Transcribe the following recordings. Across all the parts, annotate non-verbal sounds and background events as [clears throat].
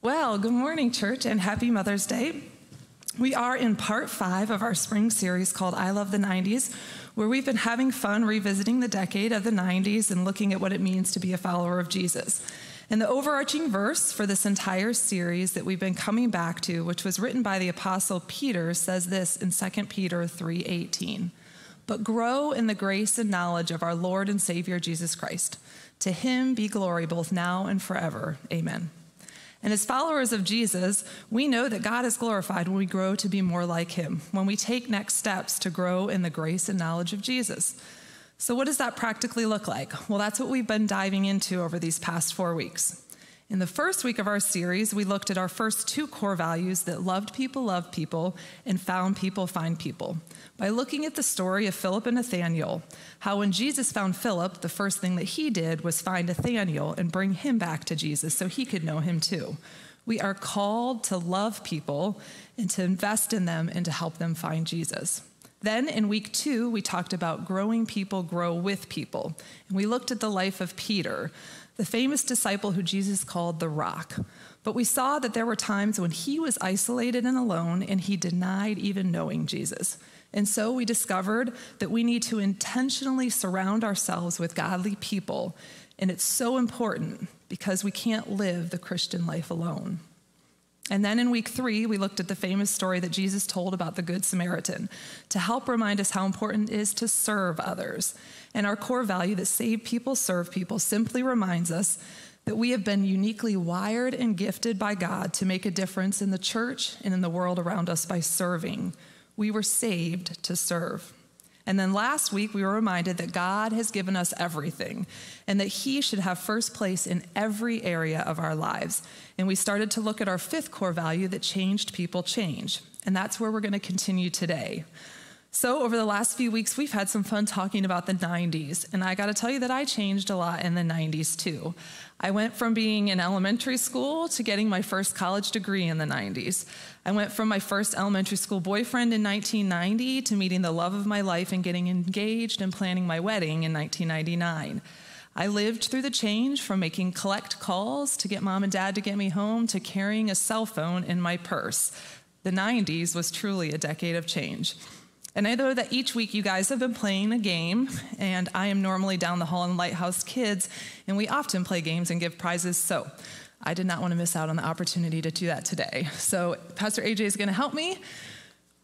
Well, good morning, church, and happy Mother's Day. We are in part five of our spring series called I Love the 90s, where we've been having fun revisiting the decade of the 90s and looking at what it means to be a follower of Jesus. And the overarching verse for this entire series that we've been coming back to, which was written by the apostle Peter, says this in 2 Peter 3:18. But grow in the grace and knowledge of our Lord and Savior Jesus Christ. To him be glory both now and forever. Amen. And as followers of Jesus, we know that God is glorified when we grow to be more like him, when we take next steps to grow in the grace and knowledge of Jesus. So, what does that practically look like? Well, that's what we've been diving into over these past four weeks. In the first week of our series, we looked at our first two core values that loved people, love people, and found people, find people by looking at the story of Philip and Nathaniel, how when Jesus found Philip, the first thing that he did was find Nathaniel and bring him back to Jesus so he could know him too. We are called to love people and to invest in them and to help them find Jesus. Then in week two, we talked about growing people grow with people. And we looked at the life of Peter, the famous disciple who Jesus called the rock. But we saw that there were times when he was isolated and alone and he denied even knowing Jesus. And so we discovered that we need to intentionally surround ourselves with godly people. And it's so important because we can't live the Christian life alone. And then in week three, we looked at the famous story that Jesus told about the Good Samaritan to help remind us how important it is to serve others. And our core value that save people, serve people simply reminds us that we have been uniquely wired and gifted by God to make a difference in the church and in the world around us by serving. We were saved to serve. And then last week, we were reminded that God has given us everything and that He should have first place in every area of our lives. And we started to look at our fifth core value that changed people change. And that's where we're going to continue today. So, over the last few weeks, we've had some fun talking about the 90s. And I got to tell you that I changed a lot in the 90s too. I went from being in elementary school to getting my first college degree in the 90s. I went from my first elementary school boyfriend in 1990 to meeting the love of my life and getting engaged and planning my wedding in 1999. I lived through the change from making collect calls to get mom and dad to get me home to carrying a cell phone in my purse. The 90s was truly a decade of change. And I know that each week you guys have been playing a game, and I am normally down the hall in Lighthouse Kids, and we often play games and give prizes. So I did not want to miss out on the opportunity to do that today. So Pastor AJ is going to help me.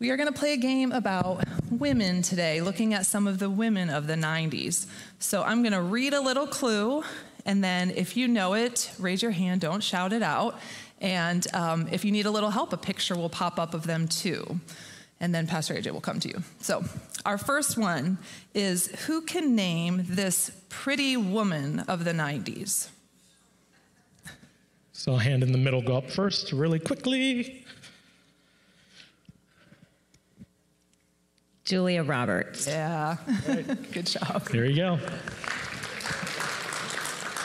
We are going to play a game about women today, looking at some of the women of the 90s. So I'm going to read a little clue, and then if you know it, raise your hand, don't shout it out. And um, if you need a little help, a picture will pop up of them too and then Pastor AJ will come to you. So, our first one is who can name this pretty woman of the 90s? So, I'll hand in the middle go up first, really quickly. Julia Roberts. Yeah, [laughs] good job. There you go.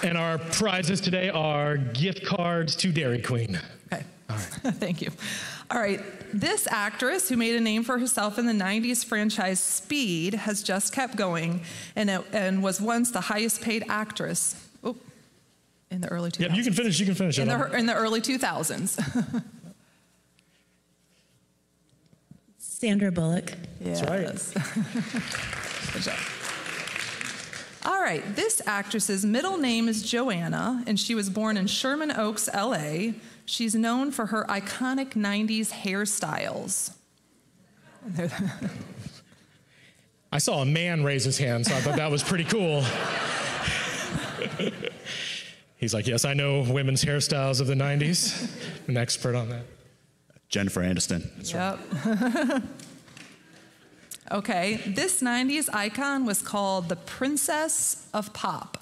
And our prizes today are gift cards to Dairy Queen. Okay. All right. [laughs] Thank you. All right. This actress who made a name for herself in the 90s franchise Speed has just kept going and, it, and was once the highest paid actress oh, in the early 2000s. Yep, you can finish. You can finish. In the, in the early 2000s. Sandra Bullock. Yes. That's right. [laughs] Good job. All right, this actress's middle name is Joanna, and she was born in Sherman Oaks, LA. She's known for her iconic 90s hairstyles. [laughs] I saw a man raise his hand, so I thought that was pretty cool. He's like, Yes, I know women's hairstyles of the 90s. I'm An expert on that. Jennifer Aniston. That's yep. [laughs] okay, this 90s icon was called the Princess of Pop.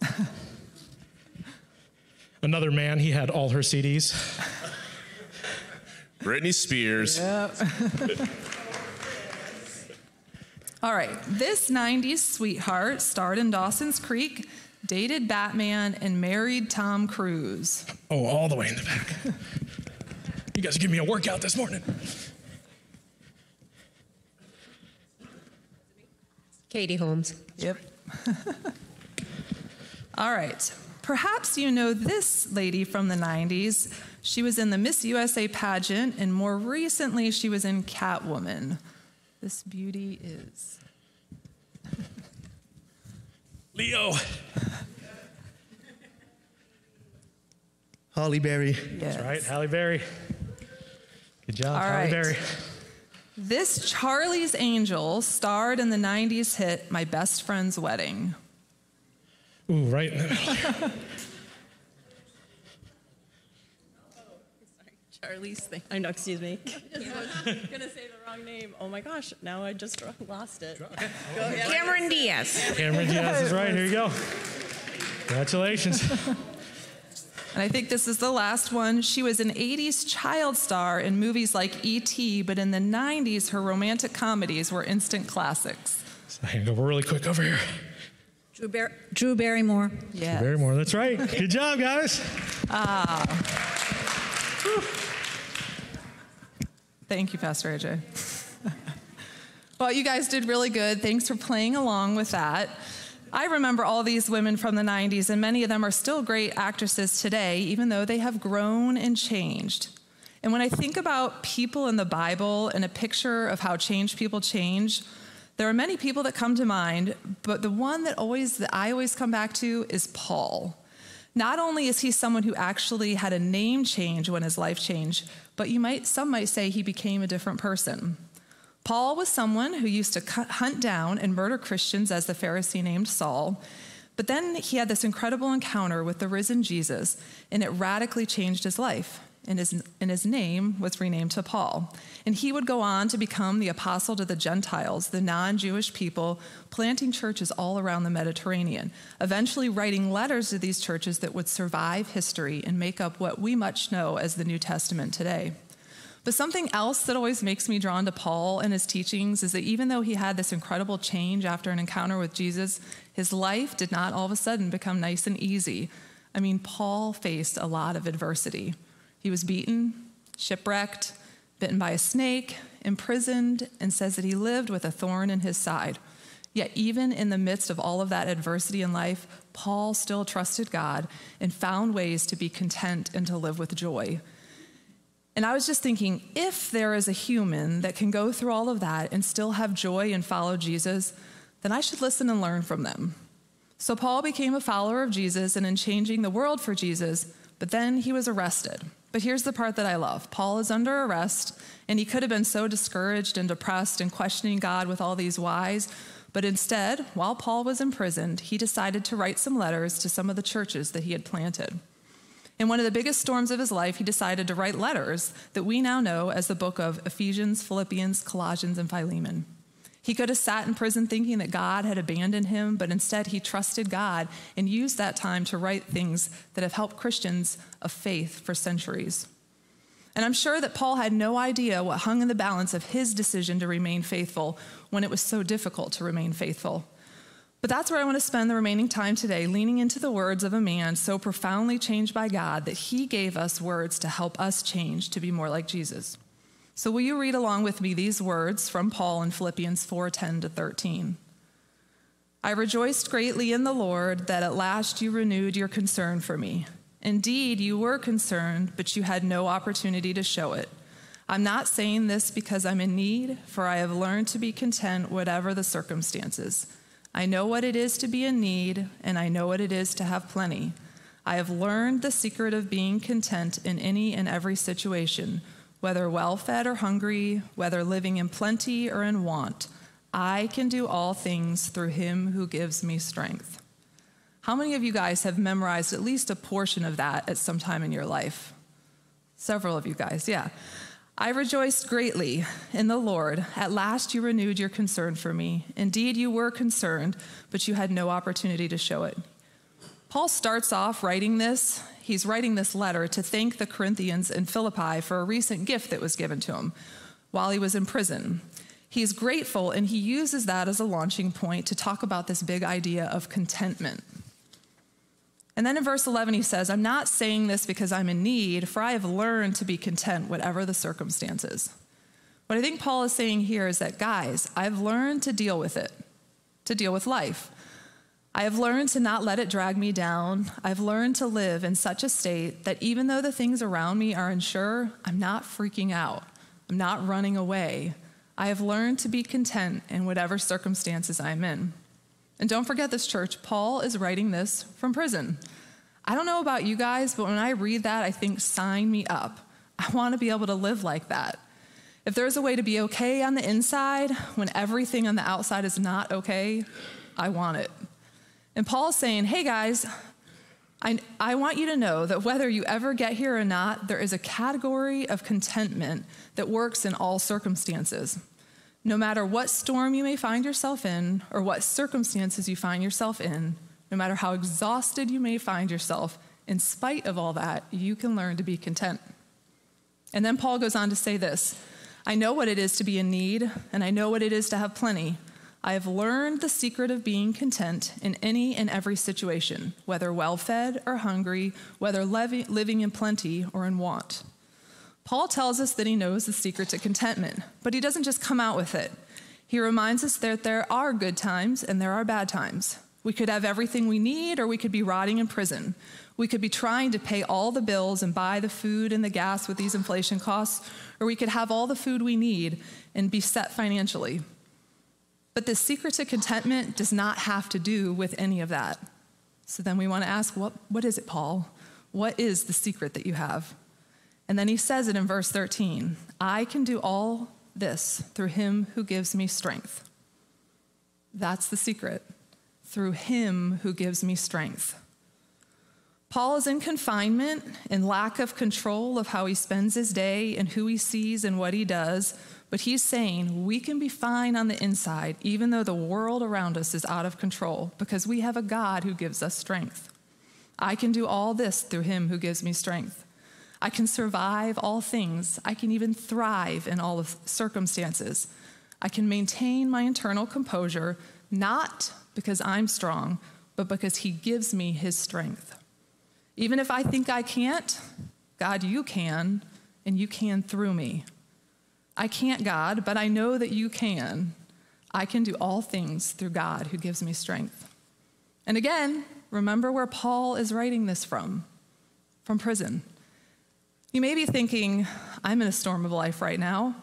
[laughs] Another man, he had all her CDs. Britney Spears. Yep. all right, this 90s sweetheart starred in Dawson's Creek, dated Batman, and married Tom Cruise. Oh, all the way in the back. you guys are giving me a workout this morning. Katie Holmes. Yep. [laughs] all right. Perhaps you know this lady from the 90s. She was in the Miss USA pageant, and more recently, she was in Catwoman. This beauty is. [laughs] Leo. Halle Berry. Yes. That's right, Halle Berry. Good job, All Halle right. Berry. This Charlie's Angel starred in the 90s hit My Best Friend's Wedding. Ooh, right. [laughs] [laughs] Charlie's thing. I know, excuse me. [laughs] I was gonna say the wrong name. Oh my gosh, now I just lost it. Go ahead. Cameron Diaz. Cameron Diaz is right. Here you go. Congratulations. And I think this is the last one. She was an 80s child star in movies like E.T., but in the 90s, her romantic comedies were instant classics. So I can go really quick over here. Drew, Bar- Drew Barrymore. Yes. Barrymore, that's right. Good job, guys. [laughs] Ah. Thank you, Pastor AJ. [laughs] well, you guys did really good. Thanks for playing along with that. I remember all these women from the 90s, and many of them are still great actresses today, even though they have grown and changed. And when I think about people in the Bible and a picture of how changed people change, there are many people that come to mind, but the one that always that I always come back to is Paul. Not only is he someone who actually had a name change when his life changed, but you might some might say he became a different person. Paul was someone who used to hunt down and murder Christians as the Pharisee named Saul. But then he had this incredible encounter with the risen Jesus, and it radically changed his life. And his, and his name was renamed to Paul. And he would go on to become the apostle to the Gentiles, the non Jewish people, planting churches all around the Mediterranean, eventually writing letters to these churches that would survive history and make up what we much know as the New Testament today. But something else that always makes me drawn to Paul and his teachings is that even though he had this incredible change after an encounter with Jesus, his life did not all of a sudden become nice and easy. I mean, Paul faced a lot of adversity. He was beaten, shipwrecked, bitten by a snake, imprisoned, and says that he lived with a thorn in his side. Yet, even in the midst of all of that adversity in life, Paul still trusted God and found ways to be content and to live with joy. And I was just thinking if there is a human that can go through all of that and still have joy and follow Jesus, then I should listen and learn from them. So Paul became a follower of Jesus and in changing the world for Jesus, but then he was arrested. But here's the part that I love Paul is under arrest, and he could have been so discouraged and depressed and questioning God with all these whys. But instead, while Paul was imprisoned, he decided to write some letters to some of the churches that he had planted. In one of the biggest storms of his life, he decided to write letters that we now know as the book of Ephesians, Philippians, Colossians, and Philemon. He could have sat in prison thinking that God had abandoned him, but instead he trusted God and used that time to write things that have helped Christians of faith for centuries. And I'm sure that Paul had no idea what hung in the balance of his decision to remain faithful when it was so difficult to remain faithful. But that's where I want to spend the remaining time today, leaning into the words of a man so profoundly changed by God that he gave us words to help us change to be more like Jesus. So will you read along with me these words from Paul in Philippians 4:10 to 13? I rejoiced greatly in the Lord that at last you renewed your concern for me. Indeed, you were concerned, but you had no opportunity to show it. I'm not saying this because I'm in need, for I have learned to be content whatever the circumstances. I know what it is to be in need, and I know what it is to have plenty. I have learned the secret of being content in any and every situation, whether well fed or hungry, whether living in plenty or in want. I can do all things through him who gives me strength. How many of you guys have memorized at least a portion of that at some time in your life? Several of you guys, yeah. I rejoiced greatly in the Lord. At last you renewed your concern for me. Indeed, you were concerned, but you had no opportunity to show it. Paul starts off writing this. He's writing this letter to thank the Corinthians in Philippi for a recent gift that was given to him while he was in prison. He's grateful, and he uses that as a launching point to talk about this big idea of contentment. And then in verse 11, he says, I'm not saying this because I'm in need, for I have learned to be content, whatever the circumstances. What I think Paul is saying here is that, guys, I've learned to deal with it, to deal with life. I have learned to not let it drag me down. I've learned to live in such a state that even though the things around me are unsure, I'm not freaking out. I'm not running away. I have learned to be content in whatever circumstances I'm in. And don't forget this, church, Paul is writing this from prison. I don't know about you guys, but when I read that, I think, sign me up. I want to be able to live like that. If there's a way to be okay on the inside when everything on the outside is not okay, I want it. And Paul's saying, hey guys, I, I want you to know that whether you ever get here or not, there is a category of contentment that works in all circumstances. No matter what storm you may find yourself in or what circumstances you find yourself in, no matter how exhausted you may find yourself, in spite of all that, you can learn to be content. And then Paul goes on to say this I know what it is to be in need, and I know what it is to have plenty. I have learned the secret of being content in any and every situation, whether well fed or hungry, whether living in plenty or in want. Paul tells us that he knows the secret to contentment, but he doesn't just come out with it. He reminds us that there are good times and there are bad times. We could have everything we need, or we could be rotting in prison. We could be trying to pay all the bills and buy the food and the gas with these inflation costs, or we could have all the food we need and be set financially. But the secret to contentment does not have to do with any of that. So then we want to ask, what, what is it, Paul? What is the secret that you have? And then he says it in verse 13 I can do all this through him who gives me strength. That's the secret. Through him who gives me strength. Paul is in confinement and lack of control of how he spends his day and who he sees and what he does but he's saying we can be fine on the inside, even though the world around us is out of control, because we have a God who gives us strength. I can do all this through him who gives me strength. I can survive all things. I can even thrive in all circumstances. I can maintain my internal composure, not because I'm strong, but because he gives me his strength. Even if I think I can't, God, you can, and you can through me. I can't, God, but I know that you can. I can do all things through God who gives me strength. And again, remember where Paul is writing this from from prison. You may be thinking, I'm in a storm of life right now,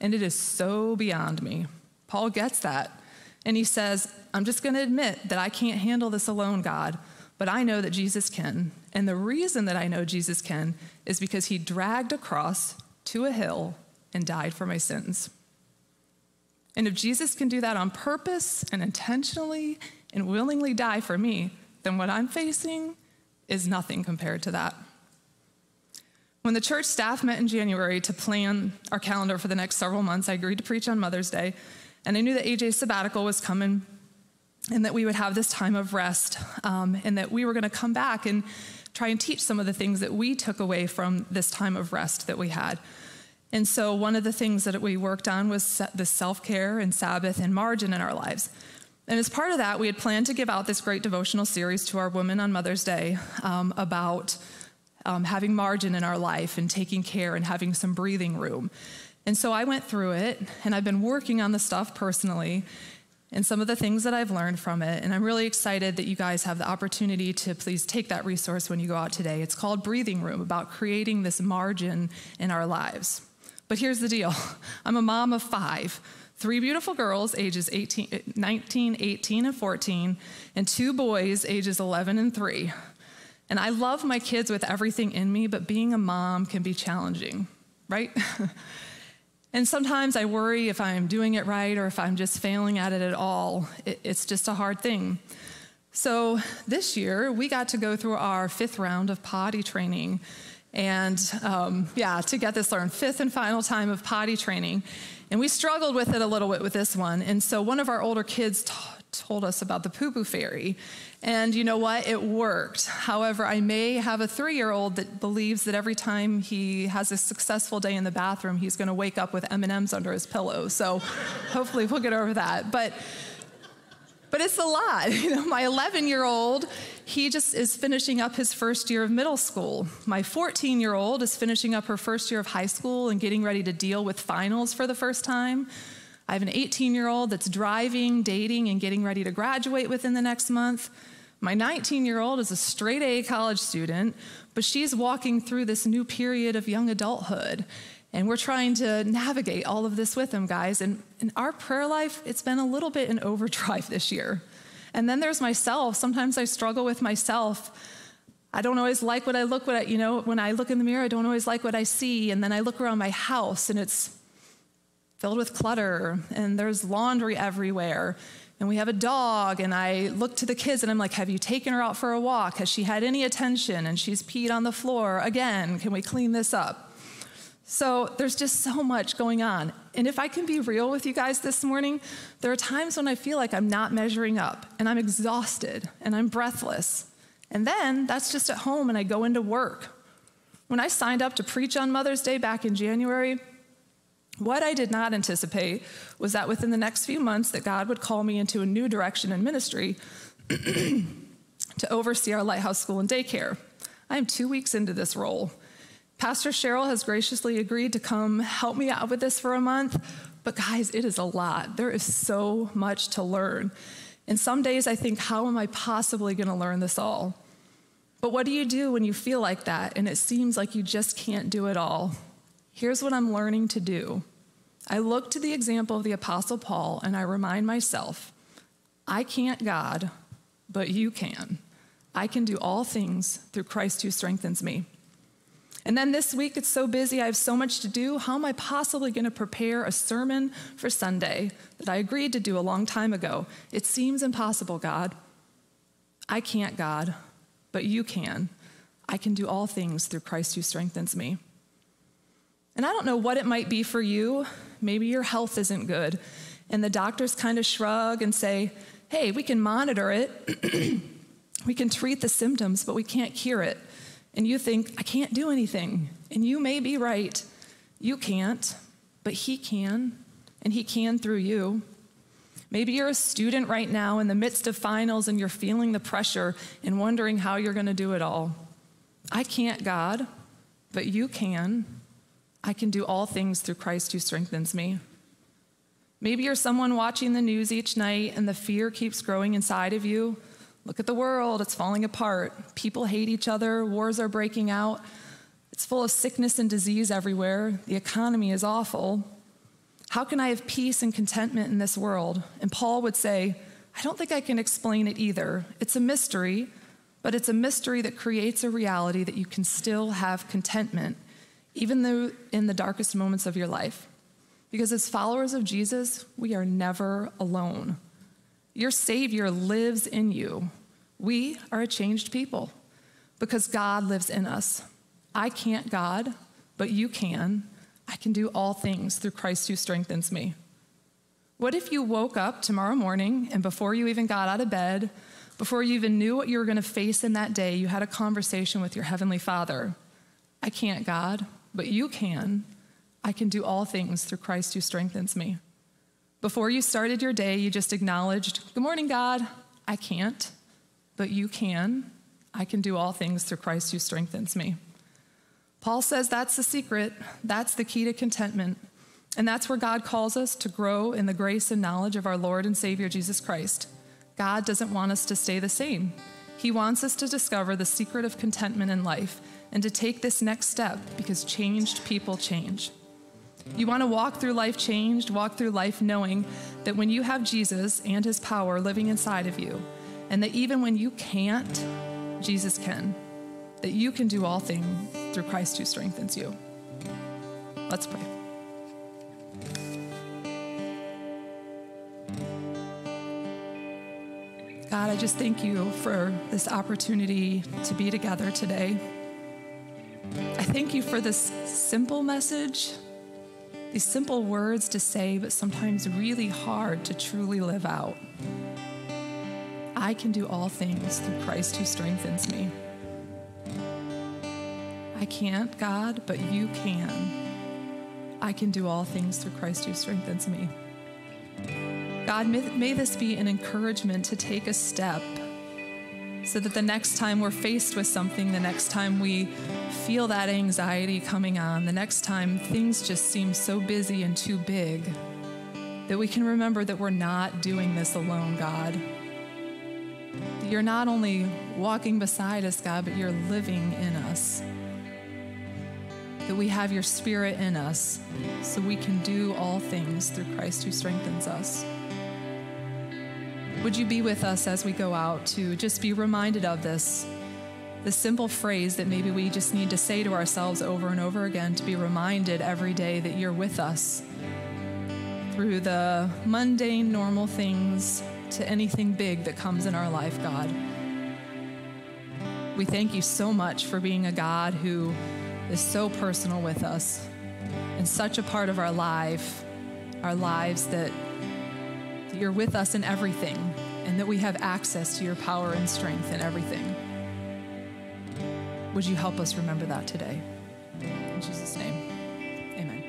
and it is so beyond me. Paul gets that. And he says, I'm just going to admit that I can't handle this alone, God, but I know that Jesus can. And the reason that I know Jesus can is because he dragged a cross to a hill and died for my sins. And if Jesus can do that on purpose and intentionally and willingly die for me, then what I'm facing is nothing compared to that. When the church staff met in January to plan our calendar for the next several months, I agreed to preach on Mother's Day. And I knew that AJ's sabbatical was coming and that we would have this time of rest um, and that we were going to come back and try and teach some of the things that we took away from this time of rest that we had. And so, one of the things that we worked on was the self care and Sabbath and margin in our lives. And as part of that, we had planned to give out this great devotional series to our women on Mother's Day um, about um, having margin in our life and taking care and having some breathing room. And so I went through it, and I've been working on the stuff personally and some of the things that I've learned from it. And I'm really excited that you guys have the opportunity to please take that resource when you go out today. It's called Breathing Room, about creating this margin in our lives. But here's the deal [laughs] I'm a mom of five three beautiful girls, ages 18, 19, 18, and 14, and two boys, ages 11 and 3. And I love my kids with everything in me, but being a mom can be challenging, right? [laughs] and sometimes I worry if I'm doing it right or if I'm just failing at it at all. it's just a hard thing. So this year, we got to go through our fifth round of potty training. And um, yeah, to get this learned, fifth and final time of potty training. And we struggled with it a little bit with this one. And so one of our older kids told us about the poo poo fairy. And you know what? It worked. However, I may have a three year old that believes that every time he has a successful day in the bathroom, he's going to wake up with M&Ms under his pillow. So hopefully we'll get over that. But but it's a lot. [laughs] You know, my 11 year old, he just is finishing up his first year of middle school. My 14 year old is finishing up her first year of high school and getting ready to deal with finals for the first time. I have an 18 year old that's driving, dating, and getting ready to graduate within the next month. My 19 year old is a straight A college student, but she's walking through this new period of young adulthood. And we're trying to navigate all of this with them, guys. And in our prayer life, it's been a little bit in [laughs] overdrive this year. And then there's myself. Sometimes I struggle with myself. I don't always like what I look at, you know, when I look in the mirror, I don't always like what I see. And then I look around my house and it's filled with clutter and there's laundry everywhere. And we have a dog, and I look to the kids and I'm like, Have you taken her out for a walk? Has she had any attention? And she's peed on the floor. Again, can we clean this up? So there's just so much going on. And if I can be real with you guys this morning, there are times when I feel like I'm not measuring up and I'm exhausted and I'm breathless. And then that's just at home and I go into work. When I signed up to preach on Mother's Day back in January, what I did not anticipate was that within the next few months that God would call me into a new direction in ministry [clears throat] to oversee our Lighthouse School and Daycare. I am 2 weeks into this role. Pastor Cheryl has graciously agreed to come help me out with this for a month. But guys, it is a lot. There is so much to learn. And some days I think, how am I possibly going to learn this all? But what do you do when you feel like that and it seems like you just can't do it all? Here's what I'm learning to do I look to the example of the Apostle Paul and I remind myself, I can't God, but you can. I can do all things through Christ who strengthens me. And then this week, it's so busy, I have so much to do. How am I possibly going to prepare a sermon for Sunday that I agreed to do a long time ago? It seems impossible, God. I can't, God, but you can. I can do all things through Christ who strengthens me. And I don't know what it might be for you. Maybe your health isn't good, and the doctors kind of shrug and say, hey, we can monitor it, [clears throat] we can treat the symptoms, but we can't cure it and you think, I can't do anything. And you may be right. You can't, but He can, and He can through you. Maybe you're a student right now in the midst of finals and you're feeling the pressure and wondering how you're going to do it all. I can't, God, but you can. I can do all things through Christ who strengthens me. Maybe you're someone watching the news each night and the fear keeps growing inside of you Look at the world, it's falling apart. People hate each other, wars are breaking out. It's full of sickness and disease everywhere. The economy is awful. How can I have peace and contentment in this world? And Paul would say, I don't think I can explain it either. It's a mystery, but it's a mystery that creates a reality that you can still have contentment, even though in the darkest moments of your life. Because as followers of Jesus, we are never alone. Your Savior lives in you. We are a changed people because God lives in us. I can't, God, but you can. I can do all things through Christ who strengthens me. What if you woke up tomorrow morning and before you even got out of bed, before you even knew what you were going to face in that day, you had a conversation with your Heavenly Father? I can't, God, but you can. I can do all things through Christ who strengthens me. Before you started your day, you just acknowledged, Good morning, God. I can't, but you can. I can do all things through Christ who strengthens me. Paul says that's the secret, that's the key to contentment. And that's where God calls us to grow in the grace and knowledge of our Lord and Savior Jesus Christ. God doesn't want us to stay the same. He wants us to discover the secret of contentment in life and to take this next step because changed people change. You want to walk through life changed, walk through life knowing that when you have Jesus and his power living inside of you, and that even when you can't, Jesus can, that you can do all things through Christ who strengthens you. Let's pray. God, I just thank you for this opportunity to be together today. I thank you for this simple message these simple words to say, but sometimes really hard to truly live out. I can do all things through Christ who strengthens me. I can't, God, but you can. I can do all things through Christ who strengthens me. God, may, may this be an encouragement to take a step so that the next time we're faced with something, the next time we feel that anxiety coming on, the next time things just seem so busy and too big, that we can remember that we're not doing this alone, God. You're not only walking beside us, God, but you're living in us. That we have your spirit in us so we can do all things through Christ who strengthens us. Would you be with us as we go out to just be reminded of this? The simple phrase that maybe we just need to say to ourselves over and over again to be reminded every day that you're with us through the mundane, normal things to anything big that comes in our life, God. We thank you so much for being a God who is so personal with us and such a part of our life, our lives that that you're with us in everything and that we have access to your power and strength in everything. Would you help us remember that today? In Jesus' name, amen.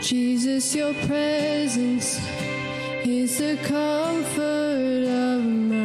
Jesus, your presence is the comfort of my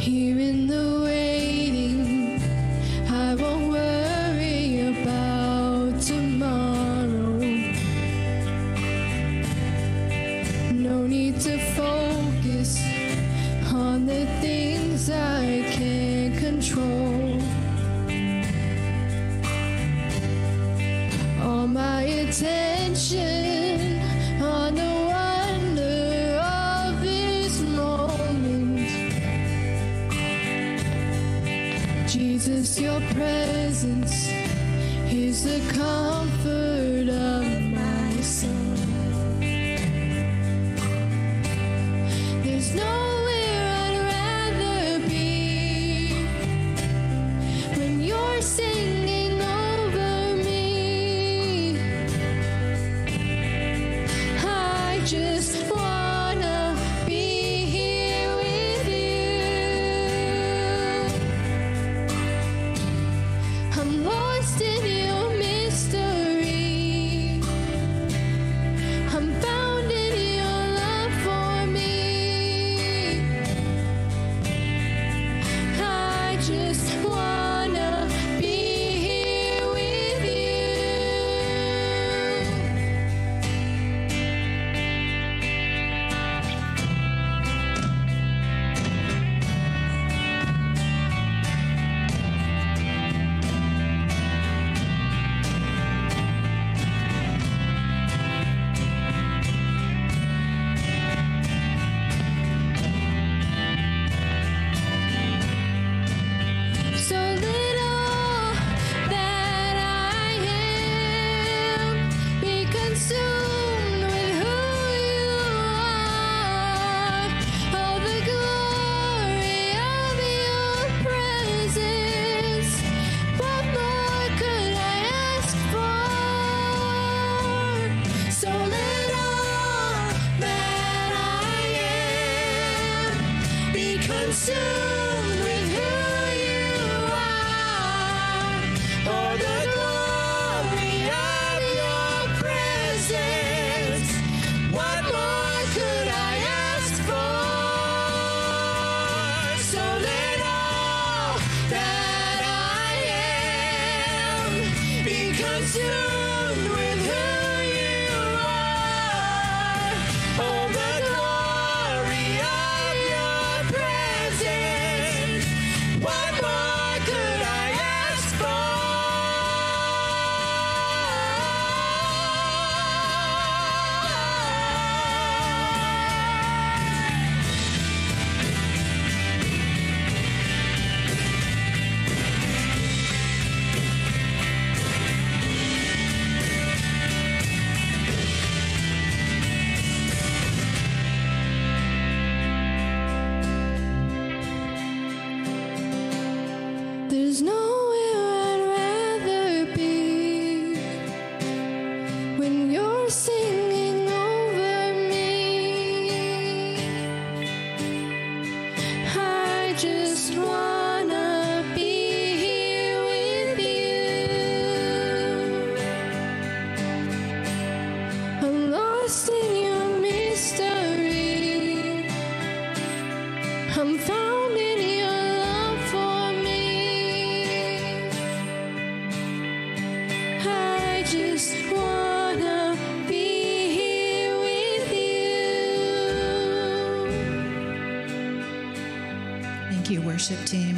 Here in the waiting, worship team.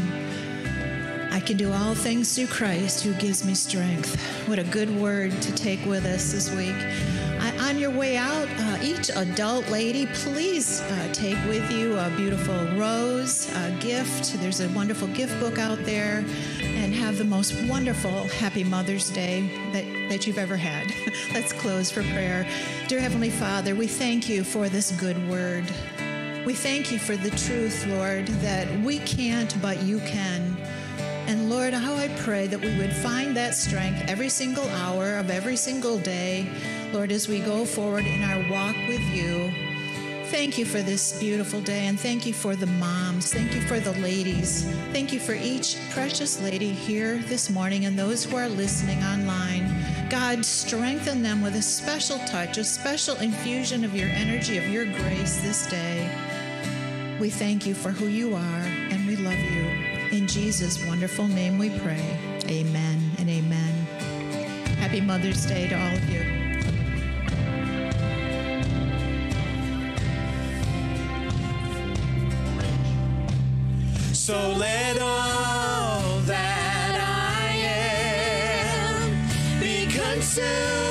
I can do all things through Christ who gives me strength. What a good word to take with us this week. I, on your way out, uh, each adult lady, please uh, take with you a beautiful rose, a gift. There's a wonderful gift book out there, and have the most wonderful Happy Mother's Day that, that you've ever had. [laughs] Let's close for prayer. Dear Heavenly Father, we thank you for this good word. We thank you for the truth, Lord, that we can't, but you can. And Lord, how I pray that we would find that strength every single hour of every single day, Lord, as we go forward in our walk with you. Thank you for this beautiful day, and thank you for the moms. Thank you for the ladies. Thank you for each precious lady here this morning and those who are listening online. God, strengthen them with a special touch, a special infusion of your energy, of your grace this day we thank you for who you are and we love you. In Jesus' wonderful name we pray. Amen and amen. Happy Mother's Day to all of you. So let all that I am be consumed.